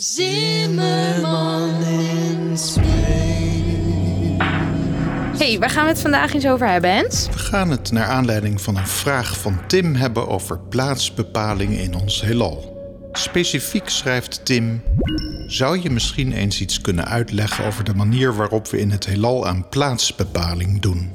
Zimmerman in Hey, waar gaan we het vandaag eens over hebben, Hens? We gaan het naar aanleiding van een vraag van Tim hebben over plaatsbepaling in ons heelal. Specifiek schrijft Tim: Zou je misschien eens iets kunnen uitleggen over de manier waarop we in het heelal aan plaatsbepaling doen?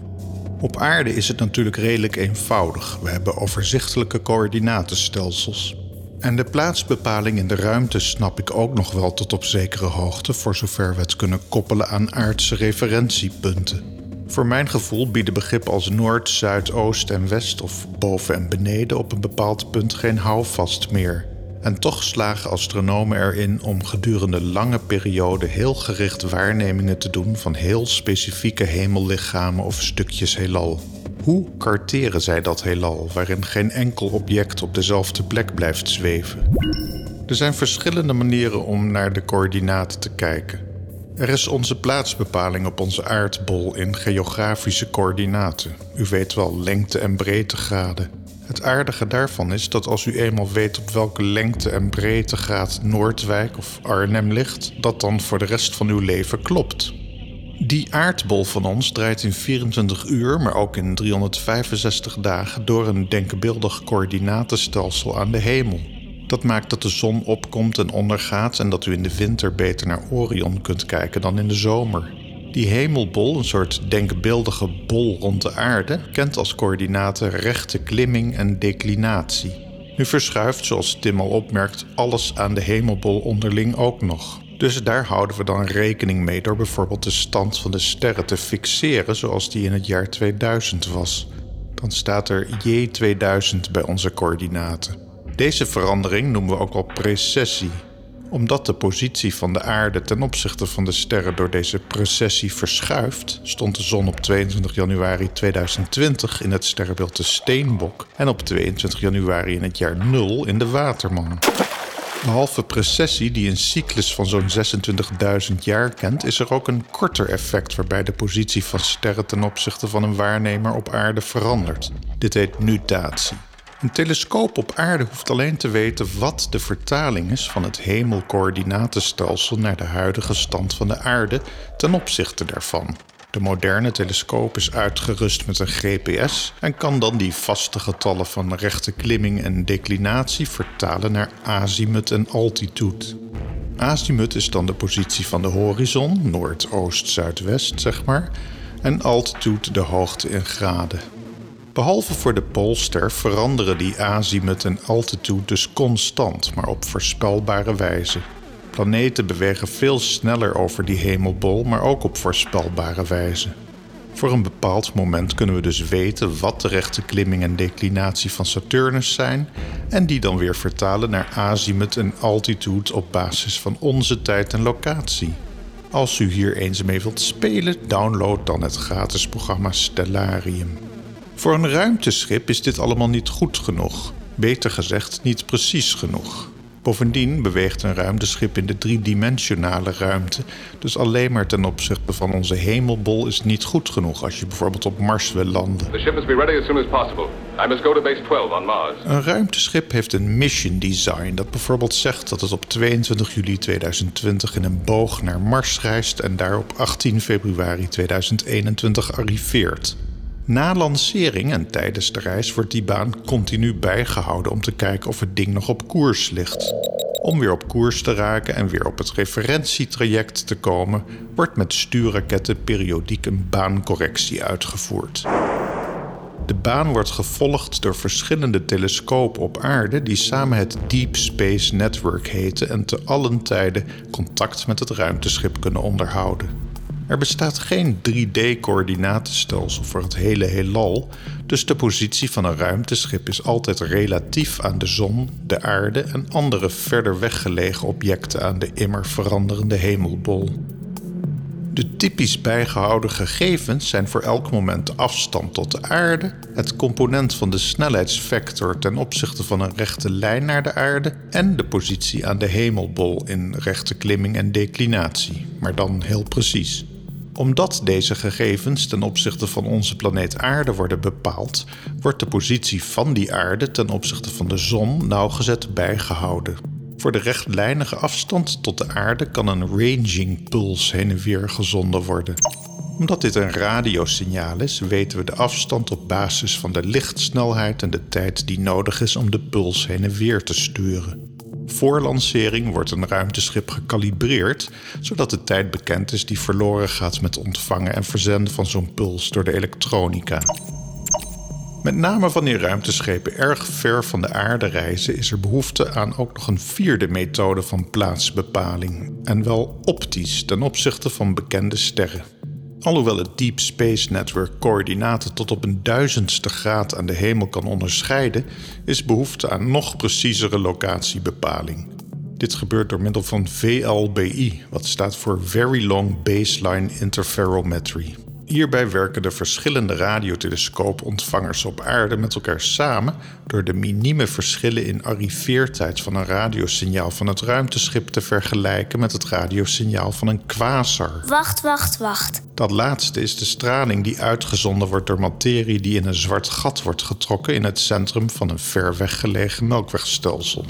Op aarde is het natuurlijk redelijk eenvoudig. We hebben overzichtelijke coördinatenstelsels. En de plaatsbepaling in de ruimte snap ik ook nog wel tot op zekere hoogte, voor zover we het kunnen koppelen aan aardse referentiepunten. Voor mijn gevoel bieden begrippen als noord, zuid, oost en west of boven en beneden op een bepaald punt geen houvast meer. En toch slagen astronomen erin om gedurende lange perioden heel gericht waarnemingen te doen van heel specifieke hemellichamen of stukjes heelal. Hoe karteren zij dat heelal waarin geen enkel object op dezelfde plek blijft zweven? Er zijn verschillende manieren om naar de coördinaten te kijken. Er is onze plaatsbepaling op onze aardbol in geografische coördinaten. U weet wel, lengte- en breedtegraden. Het aardige daarvan is dat als u eenmaal weet op welke lengte en breedtegraad Noordwijk of Arnhem ligt, dat dan voor de rest van uw leven klopt. Die aardbol van ons draait in 24 uur, maar ook in 365 dagen door een denkbeeldig coördinatenstelsel aan de hemel. Dat maakt dat de zon opkomt en ondergaat en dat u in de winter beter naar Orion kunt kijken dan in de zomer. Die hemelbol, een soort denkbeeldige bol rond de aarde, kent als coördinaten rechte klimming en declinatie. Nu verschuift, zoals Tim al opmerkt, alles aan de hemelbol onderling ook nog. Dus daar houden we dan rekening mee door bijvoorbeeld de stand van de sterren te fixeren zoals die in het jaar 2000 was. Dan staat er J2000 bij onze coördinaten. Deze verandering noemen we ook al precessie, omdat de positie van de aarde ten opzichte van de sterren door deze precessie verschuift, stond de zon op 22 januari 2020 in het sterrenbeeld de Steenbok en op 22 januari in het jaar 0 in de Waterman. Behalve precessie, die een cyclus van zo'n 26.000 jaar kent, is er ook een korter effect waarbij de positie van sterren ten opzichte van een waarnemer op aarde verandert. Dit heet nutatie. Een telescoop op aarde hoeft alleen te weten wat de vertaling is van het hemelcoördinatenstelsel naar de huidige stand van de aarde ten opzichte daarvan. De moderne telescoop is uitgerust met een GPS en kan dan die vaste getallen van rechte klimming en declinatie vertalen naar azimuth en altitude. Azimuth is dan de positie van de horizon, noord, oost, zuidwest zeg maar, en altitude de hoogte in graden. Behalve voor de Poolster veranderen die azimuth en altitude dus constant, maar op voorspelbare wijze. Planeten bewegen veel sneller over die hemelbol, maar ook op voorspelbare wijze. Voor een bepaald moment kunnen we dus weten wat de rechte klimming en declinatie van Saturnus zijn en die dan weer vertalen naar azimuth en altitude op basis van onze tijd en locatie. Als u hier eens mee wilt spelen, download dan het gratis programma Stellarium. Voor een ruimteschip is dit allemaal niet goed genoeg. Beter gezegd, niet precies genoeg. Bovendien beweegt een ruimteschip in de driedimensionale ruimte, dus alleen maar ten opzichte van onze hemelbol is niet goed genoeg als je bijvoorbeeld op Mars wil landen. The ship must be ready as soon as possible. I must go to base 12 on Mars. Een ruimteschip heeft een mission design dat bijvoorbeeld zegt dat het op 22 juli 2020 in een boog naar Mars reist en daar op 18 februari 2021 arriveert. Na lancering en tijdens de reis wordt die baan continu bijgehouden om te kijken of het ding nog op koers ligt. Om weer op koers te raken en weer op het referentietraject te komen, wordt met stuurraketten periodiek een baancorrectie uitgevoerd. De baan wordt gevolgd door verschillende telescopen op aarde die samen het Deep Space Network heten en te allen tijden contact met het ruimteschip kunnen onderhouden. Er bestaat geen 3D-coördinatenstelsel voor het hele heelal, dus de positie van een ruimteschip is altijd relatief aan de zon, de aarde en andere verder weggelegen objecten aan de immer veranderende hemelbol. De typisch bijgehouden gegevens zijn voor elk moment de afstand tot de aarde, het component van de snelheidsvector ten opzichte van een rechte lijn naar de aarde en de positie aan de hemelbol in rechte klimming en declinatie, maar dan heel precies omdat deze gegevens ten opzichte van onze planeet Aarde worden bepaald, wordt de positie van die aarde ten opzichte van de zon nauwgezet bijgehouden. Voor de rechtlijnige afstand tot de aarde kan een ranging puls heen en weer gezonden worden. Omdat dit een radiosignaal is, weten we de afstand op basis van de lichtsnelheid en de tijd die nodig is om de puls heen en weer te sturen. Voor lancering wordt een ruimteschip gekalibreerd, zodat de tijd bekend is die verloren gaat met ontvangen en verzenden van zo'n puls door de elektronica. Met name wanneer ruimteschepen erg ver van de aarde reizen, is er behoefte aan ook nog een vierde methode van plaatsbepaling. En wel optisch ten opzichte van bekende sterren. Alhoewel het Deep Space Network coördinaten tot op een duizendste graad aan de hemel kan onderscheiden, is behoefte aan nog preciezere locatiebepaling. Dit gebeurt door middel van VLBI, wat staat voor Very Long Baseline Interferometry. Hierbij werken de verschillende radiotelescoopontvangers op aarde met elkaar samen door de minieme verschillen in arriveertijd van een radiosignaal van het ruimteschip te vergelijken met het radiosignaal van een quasar. Wacht, wacht, wacht. Dat laatste is de straling die uitgezonden wordt door materie die in een zwart gat wordt getrokken in het centrum van een ver weggelegen melkwegstelsel.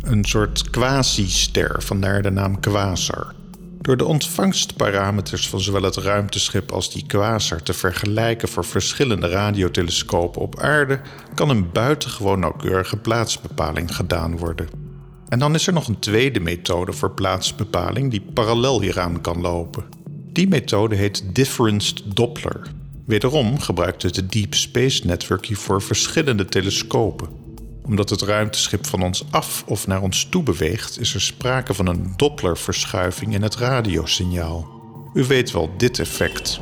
Een soort quasi-ster, vandaar de naam quasar. Door de ontvangstparameters van zowel het ruimteschip als die quasar te vergelijken voor verschillende radiotelescopen op aarde, kan een buitengewoon nauwkeurige plaatsbepaling gedaan worden. En dan is er nog een tweede methode voor plaatsbepaling die parallel hieraan kan lopen. Die methode heet Differenced Doppler. Wederom gebruikt het Deep Space Network hiervoor verschillende telescopen omdat het ruimteschip van ons af of naar ons toe beweegt, is er sprake van een Dopplerverschuiving in het radiosignaal. U weet wel dit effect.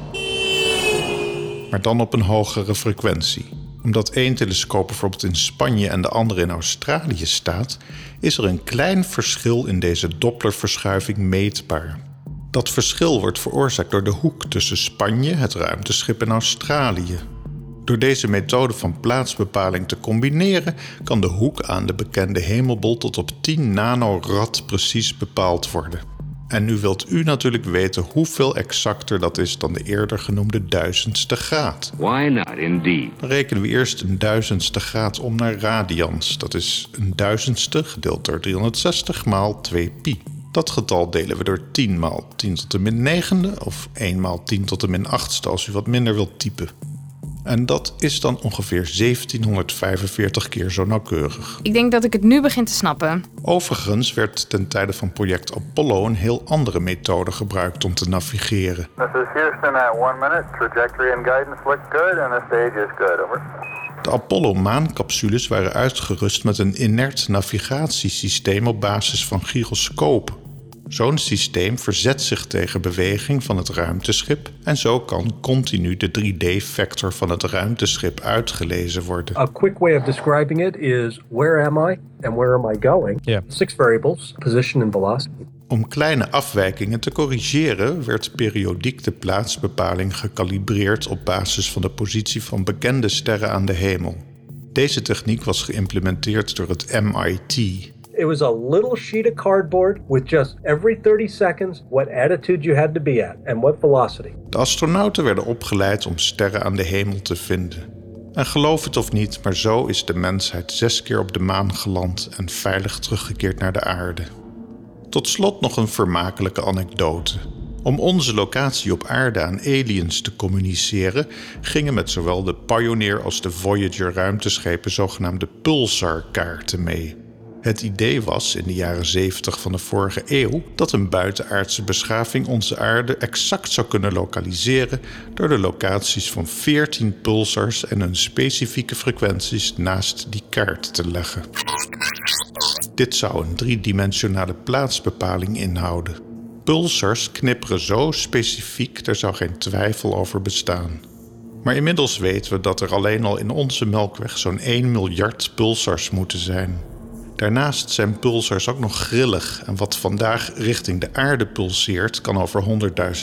Maar dan op een hogere frequentie. Omdat één telescoop bijvoorbeeld in Spanje en de andere in Australië staat, is er een klein verschil in deze Dopplerverschuiving meetbaar. Dat verschil wordt veroorzaakt door de hoek tussen Spanje, het ruimteschip en Australië. Door deze methode van plaatsbepaling te combineren, kan de hoek aan de bekende hemelbol tot op 10 nanorad precies bepaald worden. En nu wilt u natuurlijk weten hoeveel exacter dat is dan de eerder genoemde duizendste graad. Why not, indeed? Dan rekenen we eerst een duizendste graad om naar radians. Dat is een duizendste gedeeld door 360 maal 2 pi. Dat getal delen we door 10 maal 10 tot de min negende of 1 maal 10 tot de min achtste als u wat minder wilt typen. En dat is dan ongeveer 1745 keer zo nauwkeurig. Ik denk dat ik het nu begin te snappen. Overigens werd ten tijde van project Apollo een heel andere methode gebruikt om te navigeren. This is Houston at one minute. Trajectory and guidance look good, and the stage is good. Over. De Apollo-maancapsules waren uitgerust met een inert navigatiesysteem op basis van gyroscopen. Zo'n systeem verzet zich tegen beweging van het ruimteschip en zo kan continu de 3D-vector van het ruimteschip uitgelezen worden. A quick way of describing it is where am I and where am I going? Yeah. Six variables, position and velocity. Om kleine afwijkingen te corrigeren werd periodiek de plaatsbepaling gekalibreerd op basis van de positie van bekende sterren aan de hemel. Deze techniek was geïmplementeerd door het MIT, It was a little sheet of cardboard with just every 30 seconds what attitude you had to be at and what velocity. De astronauten werden opgeleid om sterren aan de hemel te vinden. En geloof het of niet, maar zo is de mensheid zes keer op de maan geland en veilig teruggekeerd naar de aarde. Tot slot nog een vermakelijke anekdote. Om onze locatie op aarde aan aliens te communiceren, gingen met zowel de Pioneer als de Voyager ruimteschepen zogenaamde pulsarkaarten mee. Het idee was in de jaren 70 van de vorige eeuw dat een buitenaardse beschaving onze aarde exact zou kunnen lokaliseren door de locaties van 14 pulsars en hun specifieke frequenties naast die kaart te leggen. Dit zou een driedimensionale plaatsbepaling inhouden. Pulsars knipperen zo specifiek, daar zou geen twijfel over bestaan. Maar inmiddels weten we dat er alleen al in onze melkweg zo'n 1 miljard pulsars moeten zijn. Daarnaast zijn pulsars ook nog grillig en wat vandaag richting de aarde pulseert, kan over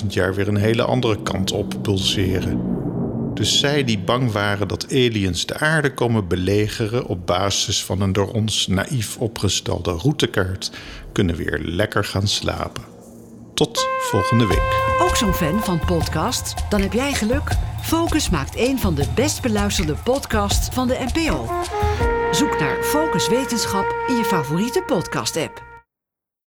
100.000 jaar weer een hele andere kant op pulseren. Dus zij die bang waren dat aliens de aarde komen belegeren op basis van een door ons naïef opgestelde routekaart, kunnen weer lekker gaan slapen. Tot volgende week. Ook zo'n fan van podcasts? Dan heb jij geluk. Focus maakt een van de best beluisterde podcasts van de NPO. Zoek naar Focus Wetenschap in je favoriete podcast-app.